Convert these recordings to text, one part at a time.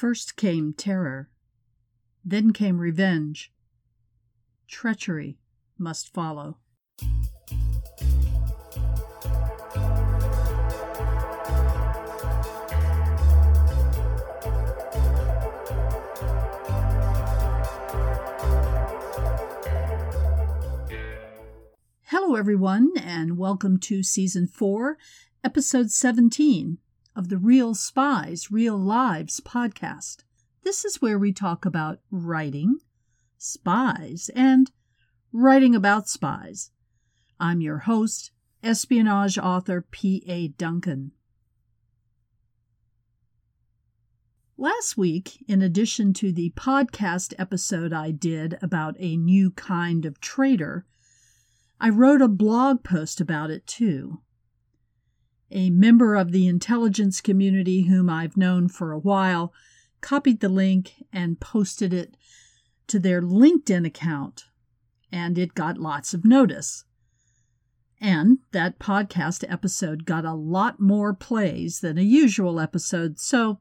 First came terror, then came revenge. Treachery must follow. Hello, everyone, and welcome to Season 4, Episode 17 of the Real Spies, Real Lives podcast. This is where we talk about writing, spies, and writing about spies. I'm your host, espionage author P.A. Duncan. Last week, in addition to the podcast episode I did about a new kind of traitor, I wrote a blog post about it too. A member of the intelligence community whom I've known for a while copied the link and posted it to their LinkedIn account, and it got lots of notice. And that podcast episode got a lot more plays than a usual episode, so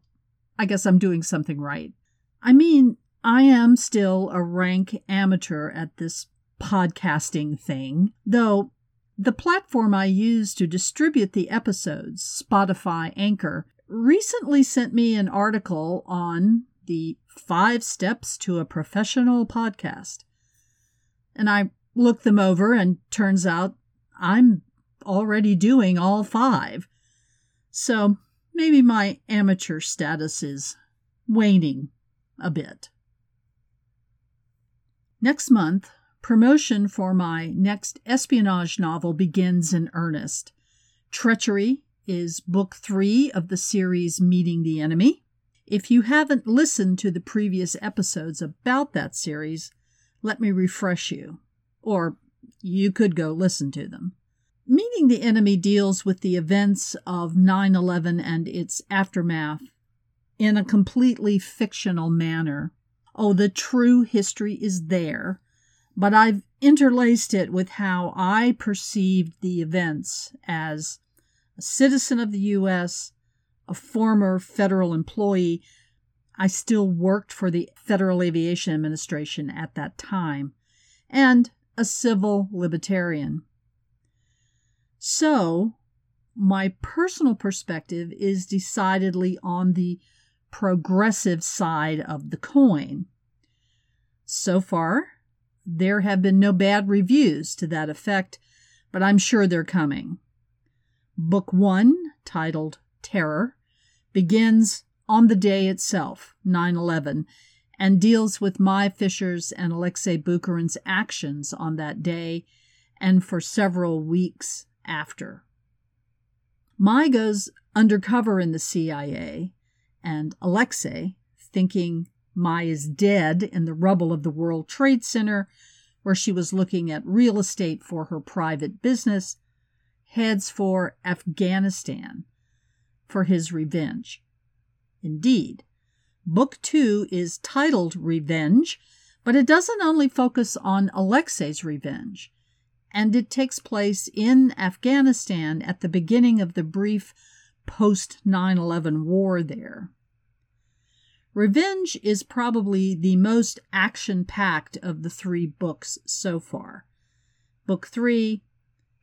I guess I'm doing something right. I mean, I am still a rank amateur at this podcasting thing, though the platform I use to distribute the episodes, Spotify Anchor, recently sent me an article on the five steps to a professional podcast. And I looked them over, and turns out I'm already doing all five. So maybe my amateur status is waning a bit. Next month, Promotion for my next espionage novel begins in earnest. Treachery is book three of the series Meeting the Enemy. If you haven't listened to the previous episodes about that series, let me refresh you. Or you could go listen to them. Meeting the Enemy deals with the events of 9 11 and its aftermath in a completely fictional manner. Oh, the true history is there, but I've interlaced it with how I perceived the events as a citizen of the U.S., a former federal employee. I still worked for the Federal Aviation Administration at that time, and a civil libertarian. So, my personal perspective is decidedly on the progressive side of the coin. So far, there have been no bad reviews to that effect, but I'm sure they're coming. Book one, titled Terror, begins on the day itself, 9 11, and deals with Mai Fisher's and Alexei Bukharin's actions on that day and for several weeks after. Mai goes undercover in the CIA, and Alexei, thinking Mai is dead in the rubble of the World Trade Center, where she was looking at real estate for her private business, heads for Afghanistan for his revenge. Indeed, Book Two is titled Revenge, but it doesn't only focus on Alexei's revenge, and it takes place in Afghanistan at the beginning of the brief post 9 11 war there. Revenge is probably the most action packed of the three books so far. Book three,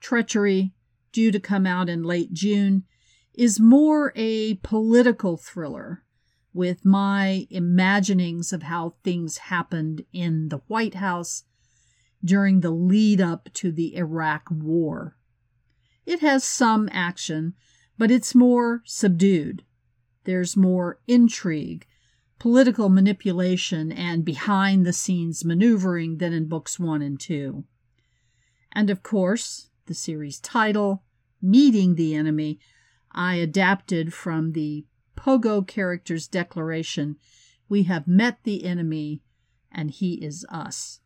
Treachery, due to come out in late June, is more a political thriller with my imaginings of how things happened in the White House during the lead up to the Iraq War. It has some action, but it's more subdued. There's more intrigue political manipulation and behind the scenes maneuvering than in books one and two. And of course, the series title, Meeting the Enemy, I adapted from the Pogo character's declaration We have met the enemy, and he is us.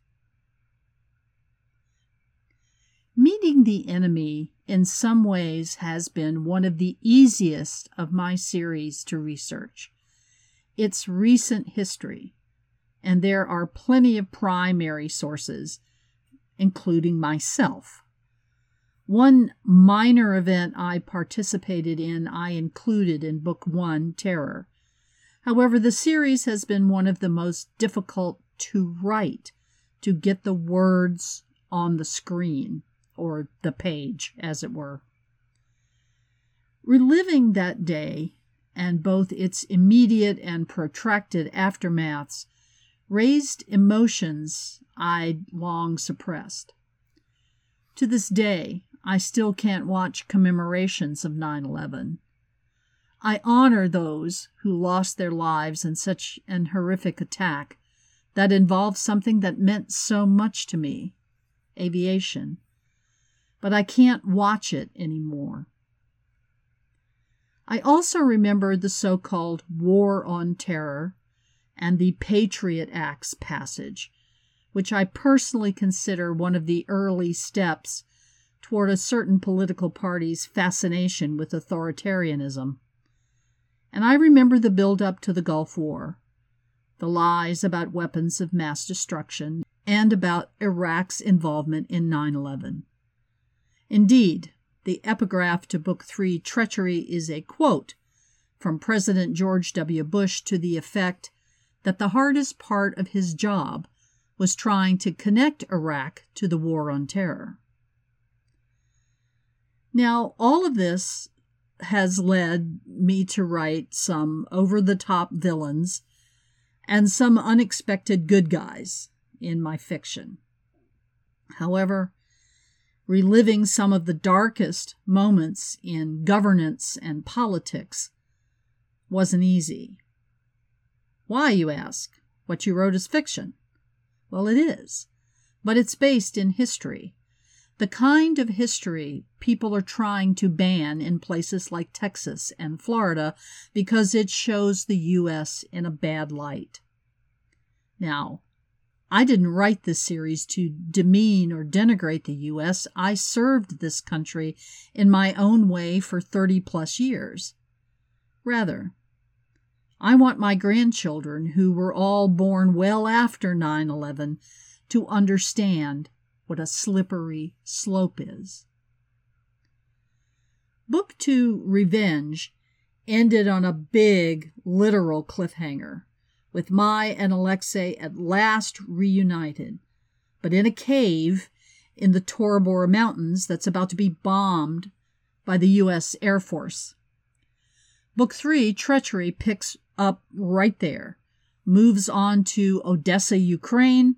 Meeting the enemy in some ways has been one of the easiest of my series to research its recent history, and there are plenty of primary sources, including myself. One minor event I participated in, I included in Book One, Terror. However, the series has been one of the most difficult to write, to get the words on the screen, or the page, as it were. Reliving that day and both its immediate and protracted aftermaths raised emotions I'd long suppressed. To this day, I still can't watch commemorations of 9 11. I honor those who lost their lives in such an horrific attack that involved something that meant so much to me aviation. But I can't watch it anymore. I also remember the so called War on Terror and the Patriot Acts passage, which I personally consider one of the early steps toward a certain political party's fascination with authoritarianism. And I remember the build up to the Gulf War, the lies about weapons of mass destruction, and about Iraq's involvement in 9 11. Indeed, the epigraph to Book 3, Treachery, is a quote from President George W. Bush to the effect that the hardest part of his job was trying to connect Iraq to the War on Terror. Now, all of this has led me to write some over the top villains and some unexpected good guys in my fiction. However, reliving some of the darkest moments in governance and politics wasn't easy. Why, you ask? What you wrote is fiction. Well, it is, but it's based in history the kind of history people are trying to ban in places like Texas and Florida because it shows the U.S. in a bad light. Now, I didn't write this series to demean or denigrate the U.S. I served this country in my own way for 30 plus years. Rather, I want my grandchildren, who were all born well after 9 11, to understand what a slippery slope is. Book two, Revenge, ended on a big, literal cliffhanger, with Mai and Alexei at last reunited, but in a cave in the Tora Bora Mountains that's about to be bombed by the U.S. Air Force. Book three, Treachery, picks up right there, moves on to Odessa, Ukraine,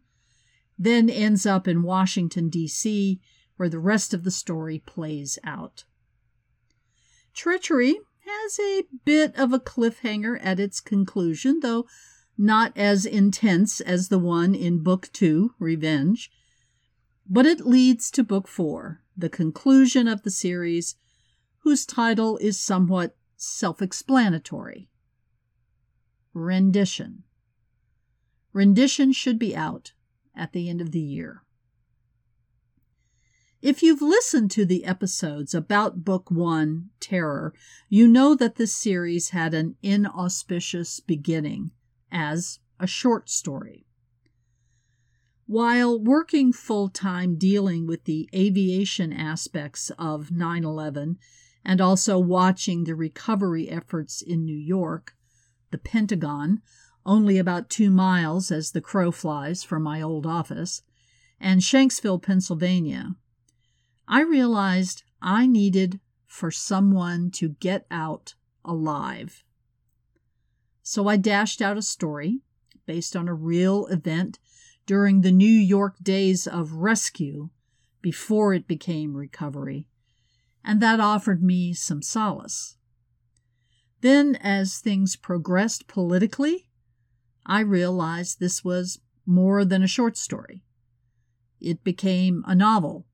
then ends up in Washington, D.C., where the rest of the story plays out. Treachery has a bit of a cliffhanger at its conclusion, though not as intense as the one in Book Two, Revenge. But it leads to Book Four, the conclusion of the series, whose title is somewhat self explanatory Rendition. Rendition should be out at the end of the year. If you've listened to the episodes about Book One, Terror, you know that this series had an inauspicious beginning as a short story. While working full time dealing with the aviation aspects of 9 11 and also watching the recovery efforts in New York, the Pentagon, only about two miles as the crow flies from my old office, and Shanksville, Pennsylvania, I realized I needed for someone to get out alive. So I dashed out a story based on a real event during the New York days of rescue before it became recovery, and that offered me some solace. Then, as things progressed politically, I realized this was more than a short story. It became a novel,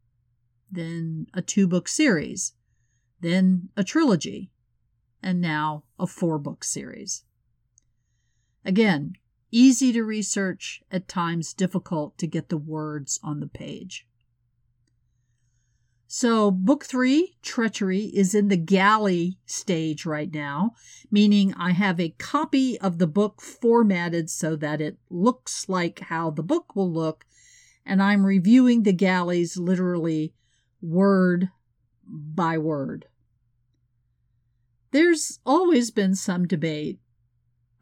then a two book series, then a trilogy, and now a four book series. Again, easy to research, at times difficult to get the words on the page. So, book three, Treachery, is in the galley stage right now, meaning I have a copy of the book formatted so that it looks like how the book will look, and I'm reviewing the galleys literally word by word. There's always been some debate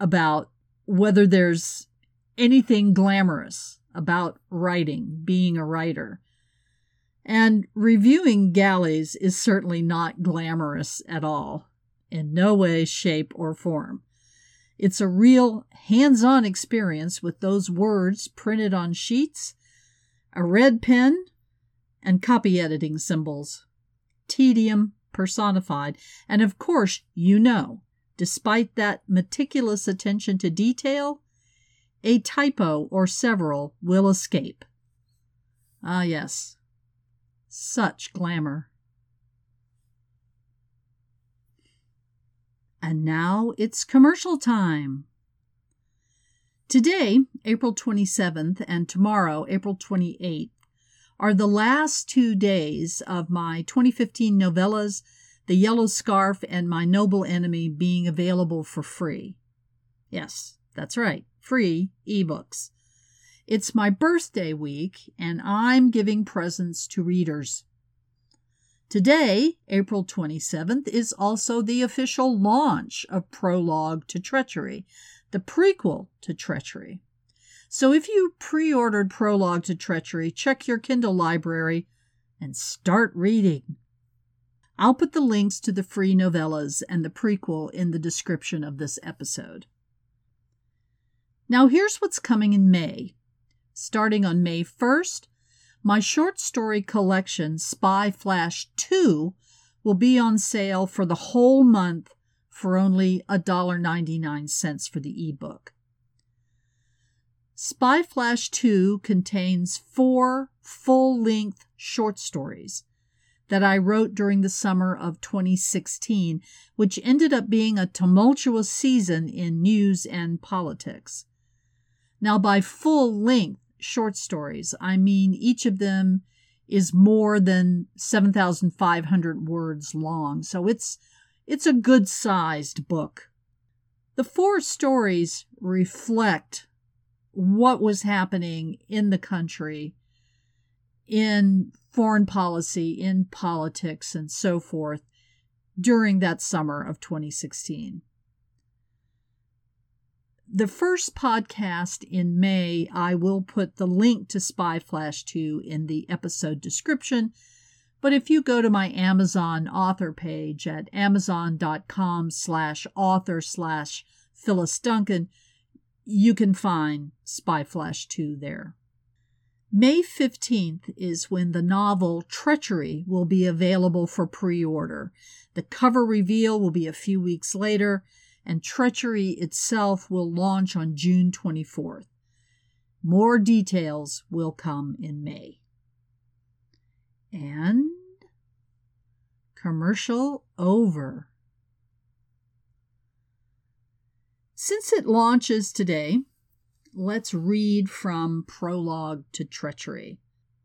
about whether there's anything glamorous about writing, being a writer. And reviewing galleys is certainly not glamorous at all, in no way, shape, or form. It's a real hands on experience with those words printed on sheets, a red pen, and copy editing symbols. Tedium personified. And of course, you know, despite that meticulous attention to detail, a typo or several will escape. Ah, yes, such glamour. And now it's commercial time. Today, April 27th, and tomorrow, April 28th, are the last two days of my 2015 novellas, The Yellow Scarf and My Noble Enemy, being available for free. Yes, that's right, free ebooks. It's my birthday week, and I'm giving presents to readers. Today, April 27th, is also the official launch of Prologue to Treachery, the prequel to Treachery. So if you pre ordered Prologue to Treachery, check your Kindle library and start reading. I'll put the links to the free novellas and the prequel in the description of this episode. Now, here's what's coming in May. Starting on May 1st, my short story collection, Spy Flash 2, will be on sale for the whole month for only $1.99 for the ebook. Spy Flash 2 contains four full length short stories that I wrote during the summer of 2016, which ended up being a tumultuous season in news and politics. Now, by full length short stories, I mean each of them is more than 7,500 words long, so it's it's a good sized book. The four stories reflect what was happening in the country, in foreign policy, in politics, and so forth during that summer of 2016. The first podcast in May, I will put the link to Spy Flash 2 in the episode description. But if you go to my Amazon author page at amazon.com slash author slash Phyllis Duncan, you can find Spy Flash 2 there. May 15th is when the novel Treachery will be available for pre order. The cover reveal will be a few weeks later, and Treachery itself will launch on June 24th. More details will come in May. And commercial over. Since it launches today, let's read from Prologue to Treachery.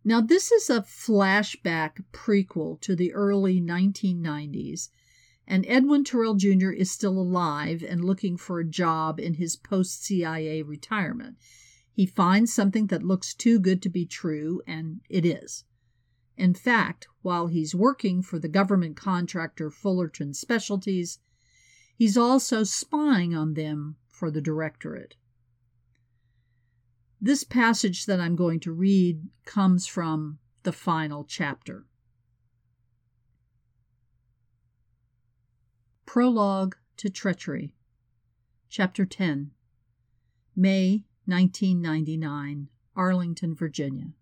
Now, this is a flashback prequel to the early 1990s, and Edwin Terrell Jr. is still alive and looking for a job in his post CIA retirement. He finds something that looks too good to be true, and it is. In fact, while he's working for the government contractor Fullerton Specialties, He's also spying on them for the directorate. This passage that I'm going to read comes from the final chapter. Prologue to Treachery, Chapter 10, May 1999, Arlington, Virginia.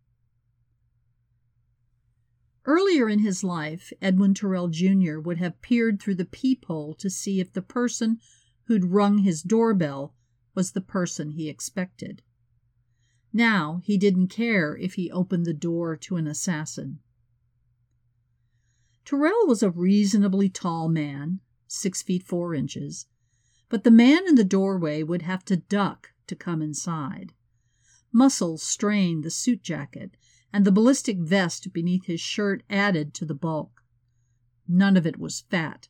Earlier in his life, Edwin Terrell Jr. would have peered through the peephole to see if the person who'd rung his doorbell was the person he expected. Now he didn't care if he opened the door to an assassin. Terrell was a reasonably tall man, six feet four inches, but the man in the doorway would have to duck to come inside. Muscles strained the suit jacket, and the ballistic vest beneath his shirt added to the bulk. None of it was fat.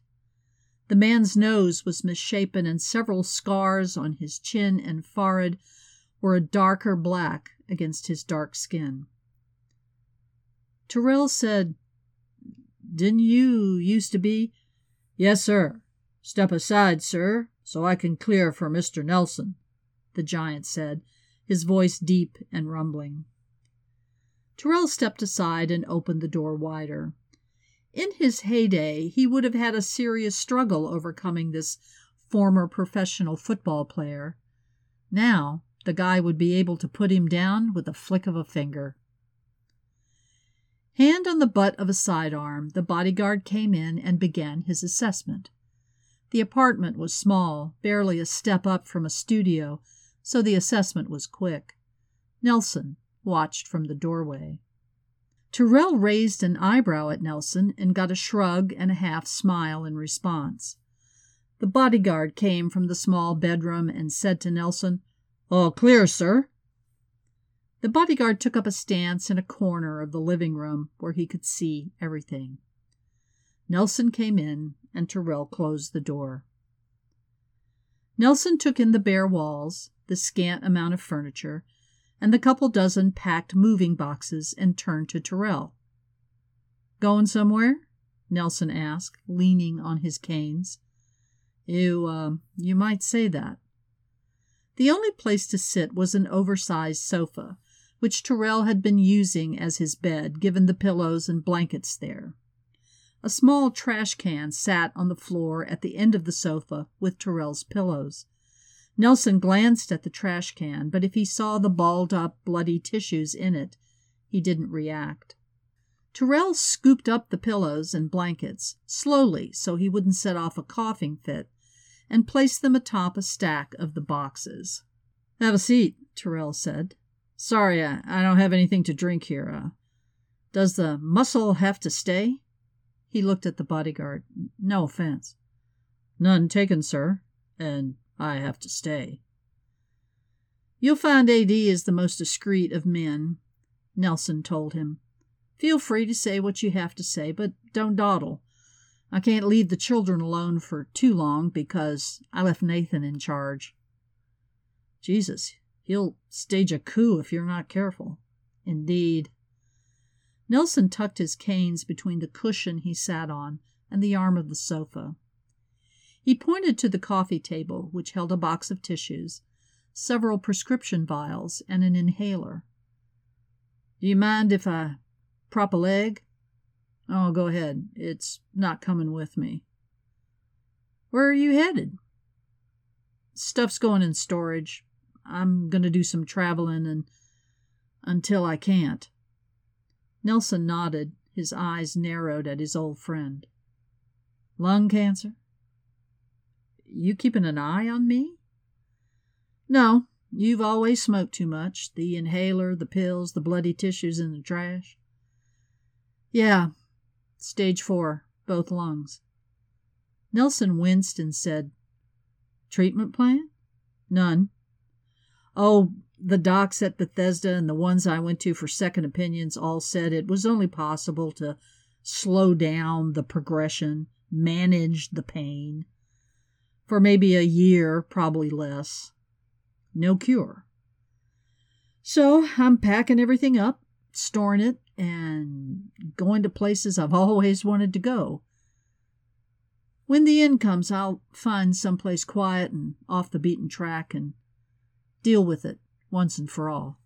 The man's nose was misshapen, and several scars on his chin and forehead were a darker black against his dark skin. Terrell said, Didn't you used to be? Yes, sir. Step aside, sir, so I can clear for Mr. Nelson, the giant said, his voice deep and rumbling. Terrell stepped aside and opened the door wider. In his heyday, he would have had a serious struggle overcoming this former professional football player. Now, the guy would be able to put him down with a flick of a finger. Hand on the butt of a sidearm, the bodyguard came in and began his assessment. The apartment was small, barely a step up from a studio, so the assessment was quick. Nelson watched from the doorway. Terrell raised an eyebrow at Nelson and got a shrug and a half smile in response. The bodyguard came from the small bedroom and said to Nelson, All clear, sir. The bodyguard took up a stance in a corner of the living room where he could see everything. Nelson came in, and Terrell closed the door. Nelson took in the bare walls, the scant amount of furniture, and the couple dozen packed moving boxes and turned to Terrell. Going somewhere? Nelson asked, leaning on his canes. You, uh, you might say that. The only place to sit was an oversized sofa, which Terrell had been using as his bed, given the pillows and blankets there. A small trash can sat on the floor at the end of the sofa with Terrell's pillows. Nelson glanced at the trash can, but if he saw the balled up, bloody tissues in it, he didn't react. Terrell scooped up the pillows and blankets, slowly so he wouldn't set off a coughing fit, and placed them atop a stack of the boxes. Have a seat, Terrell said. Sorry, I, I don't have anything to drink here. Uh, does the muscle have to stay? He looked at the bodyguard. No offense. None taken, sir. And I have to stay. You'll find AD is the most discreet of men, Nelson told him. Feel free to say what you have to say, but don't dawdle. I can't leave the children alone for too long because I left Nathan in charge. Jesus, he'll stage a coup if you're not careful. Indeed. Nelson tucked his canes between the cushion he sat on and the arm of the sofa. He pointed to the coffee table, which held a box of tissues, several prescription vials, and an inhaler. Do you mind if I prop a leg? Oh, go ahead. It's not coming with me. Where are you headed? Stuff's going in storage. I'm going to do some traveling and until I can't. Nelson nodded, his eyes narrowed at his old friend. Lung cancer? You keeping an eye on me? No, you've always smoked too much. The inhaler, the pills, the bloody tissues in the trash. Yeah, stage four, both lungs. Nelson winced and said, Treatment plan? None. Oh, the docs at Bethesda and the ones I went to for second opinions all said it was only possible to slow down the progression, manage the pain for maybe a year, probably less. No cure. So I'm packing everything up, storing it, and going to places I've always wanted to go. When the end comes, I'll find someplace quiet and off the beaten track and deal with it once and for all.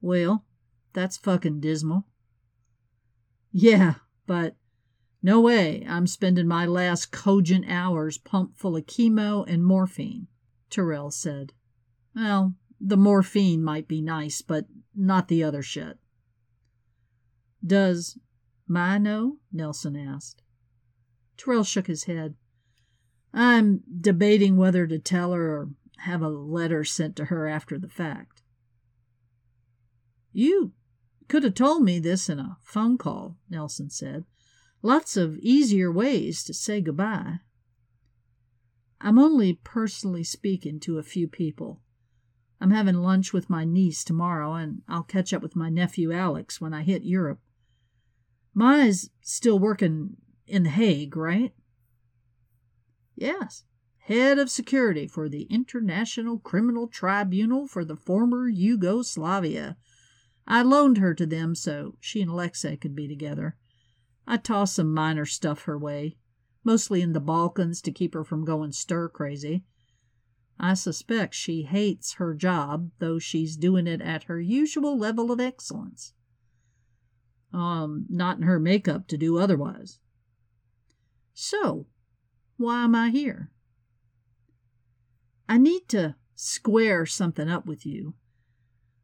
Well, that's fucking dismal. Yeah, but no way I'm spending my last cogent hours pumped full of chemo and morphine, Terrell said. Well, the morphine might be nice, but not the other shit. Does Mai know? Nelson asked. Terrell shook his head. I'm debating whether to tell her or have a letter sent to her after the fact. You could have told me this in a phone call, Nelson said. Lots of easier ways to say goodbye. I'm only personally speaking to a few people. I'm having lunch with my niece tomorrow, and I'll catch up with my nephew Alex when I hit Europe. Mai's still working in The Hague, right? Yes, head of security for the International Criminal Tribunal for the former Yugoslavia. I loaned her to them so she and Alexei could be together. I tossed some minor stuff her way. mostly in the Balkans to keep her from going stir crazy. I suspect she hates her job, though she's doing it at her usual level of excellence. Um, not in her makeup to do otherwise. So, why am I here? I need to square something up with you.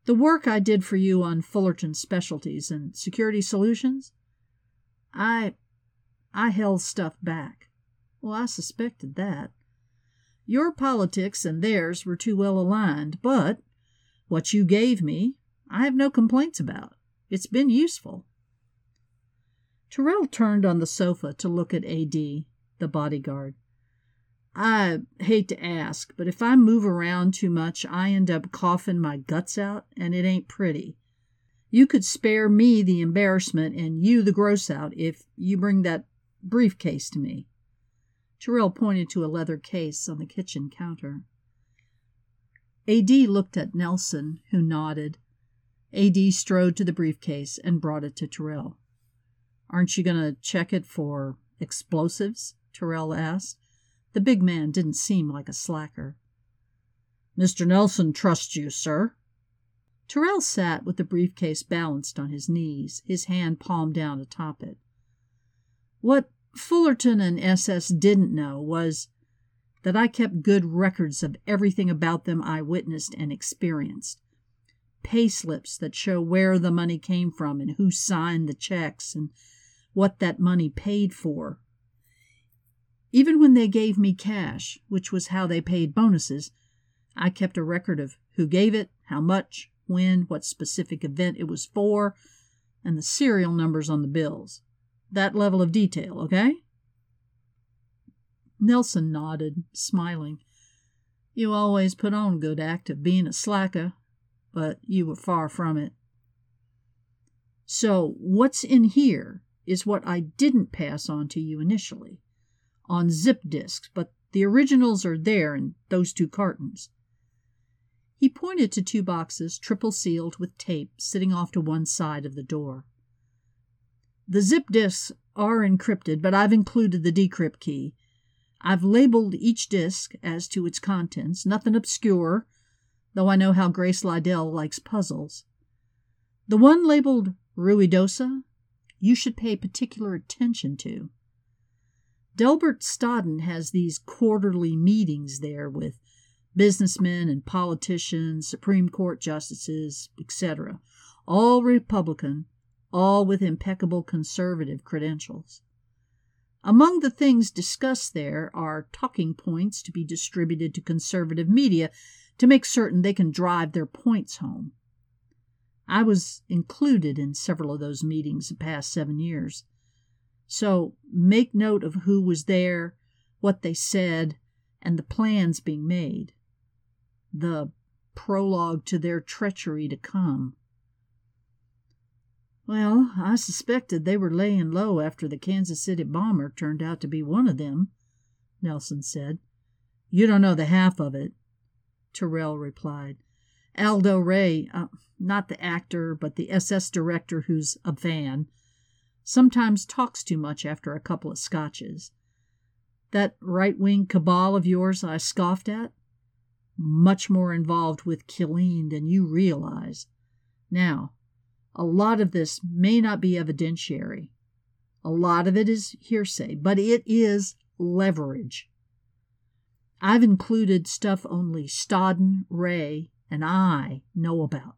The work I did for you on Fullerton Specialties and Security Solutions, I I held stuff back. Well, I suspected that. Your politics and theirs were too well aligned, but what you gave me, I have no complaints about. It's been useful. Terrell turned on the sofa to look at A.D., the bodyguard. I hate to ask, but if I move around too much, I end up coughing my guts out, and it ain't pretty. You could spare me the embarrassment and you the gross out if you bring that briefcase to me. Terrell pointed to a leather case on the kitchen counter. A.D. looked at Nelson, who nodded. A.D. strode to the briefcase and brought it to Terrell. Aren't you going to check it for explosives? Terrell asked. The big man didn't seem like a slacker. Mr. Nelson trusts you, sir. Terrell sat with the briefcase balanced on his knees, his hand palm down atop it. What Fullerton and SS didn't know was that I kept good records of everything about them I witnessed and experienced. Pay slips that show where the money came from and who signed the checks and what that money paid for. Even when they gave me cash, which was how they paid bonuses, I kept a record of who gave it, how much, when, what specific event it was for, and the serial numbers on the bills that level of detail, okay? Nelson nodded, smiling. You always put on a good act of being a slacker, but you were far from it. So, what's in here is what I didn't pass on to you initially on zip disks, but the originals are there in those two cartons. He pointed to two boxes, triple sealed with tape, sitting off to one side of the door. The zip disks are encrypted, but I've included the decrypt key. I've labeled each disk as to its contents, nothing obscure, though I know how Grace Liddell likes puzzles. The one labeled Ruidosa, you should pay particular attention to. Delbert Stodden has these quarterly meetings there with businessmen and politicians, Supreme Court justices, etc., all Republican, all with impeccable conservative credentials. Among the things discussed there are talking points to be distributed to conservative media to make certain they can drive their points home. I was included in several of those meetings the past seven years. So make note of who was there, what they said, and the plans being made. The prologue to their treachery to come. Well, I suspected they were laying low after the Kansas City bomber turned out to be one of them, Nelson said. You don't know the half of it, Terrell replied. Aldo Ray, uh, not the actor, but the SS director who's a fan, sometimes talks too much after a couple of scotches. That right wing cabal of yours I scoffed at? Much more involved with Killeen than you realize. Now, a lot of this may not be evidentiary. A lot of it is hearsay, but it is leverage. I've included stuff only Stodden, Ray, and I know about.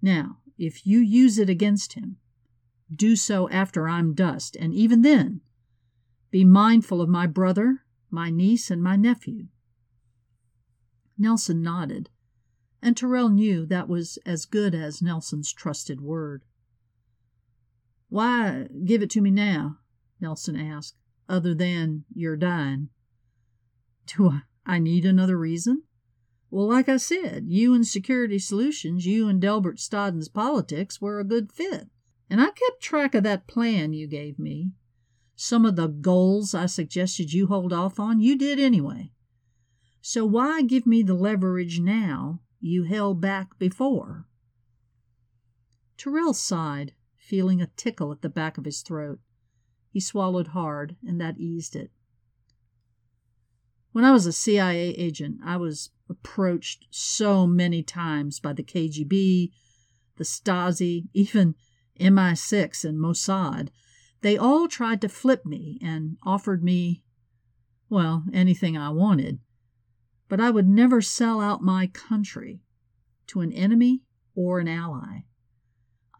Now, if you use it against him, do so after I'm dust, and even then, be mindful of my brother, my niece, and my nephew. Nelson nodded and Terrell knew that was as good as Nelson's trusted word. Why give it to me now? Nelson asked, other than you're dying. Do I, I need another reason? Well, like I said, you and Security Solutions, you and Delbert Stodden's politics were a good fit. And I kept track of that plan you gave me. Some of the goals I suggested you hold off on, you did anyway. So why give me the leverage now you held back before. Terrell sighed, feeling a tickle at the back of his throat. He swallowed hard, and that eased it. When I was a CIA agent, I was approached so many times by the KGB, the Stasi, even MI6 and Mossad. They all tried to flip me and offered me, well, anything I wanted. But I would never sell out my country to an enemy or an ally.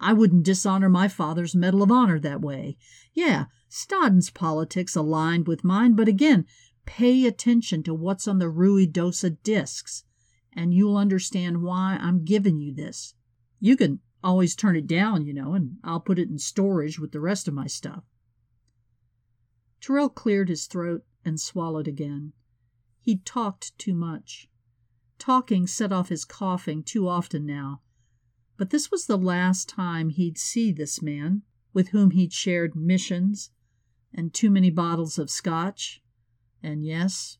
I wouldn't dishonor my father's Medal of Honor that way. Yeah, Stodden's politics aligned with mine, but again, pay attention to what's on the Ruidosa discs, and you'll understand why I'm giving you this. You can always turn it down, you know, and I'll put it in storage with the rest of my stuff. Terrell cleared his throat and swallowed again. He'd talked too much. Talking set off his coughing too often now. But this was the last time he'd see this man, with whom he'd shared missions and too many bottles of scotch, and yes,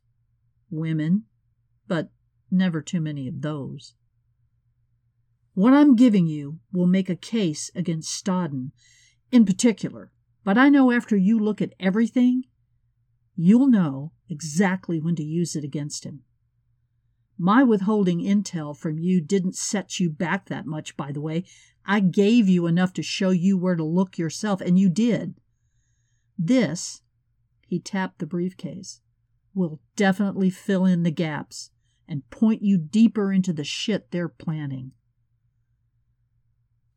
women, but never too many of those. What I'm giving you will make a case against Stodden in particular, but I know after you look at everything, you'll know exactly when to use it against him. My withholding intel from you didn't set you back that much, by the way. I gave you enough to show you where to look yourself, and you did. This, he tapped the briefcase, will definitely fill in the gaps and point you deeper into the shit they're planning.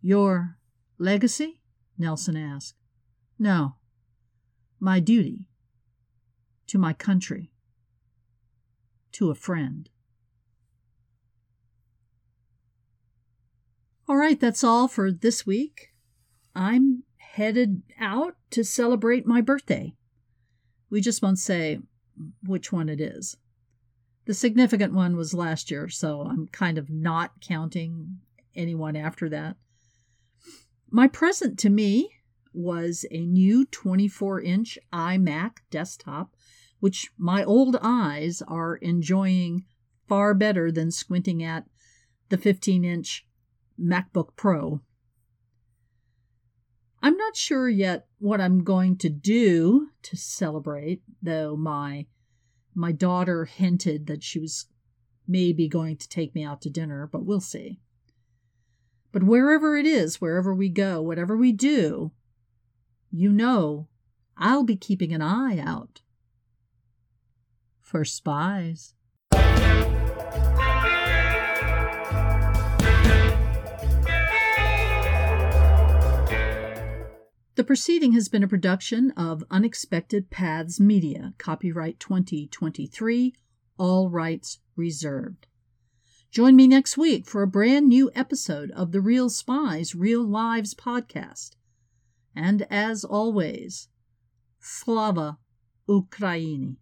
Your legacy? Nelson asked. No. My duty. To my country. To a friend. All right, that's all for this week. I'm headed out to celebrate my birthday. We just won't say which one it is. The significant one was last year, so I'm kind of not counting anyone after that. My present to me was a new 24 inch iMac desktop, which my old eyes are enjoying far better than squinting at the 15 inch MacBook Pro. I'm not sure yet what I'm going to do to celebrate, though my my daughter hinted that she was maybe going to take me out to dinner, but we'll see. But wherever it is, wherever we go, whatever we do, you know I'll be keeping an eye out for spies. The proceeding has been a production of Unexpected Paths Media, copyright 2023, all rights reserved. Join me next week for a brand new episode of the Real Spies, Real Lives podcast. And as always, Slava Ukraini.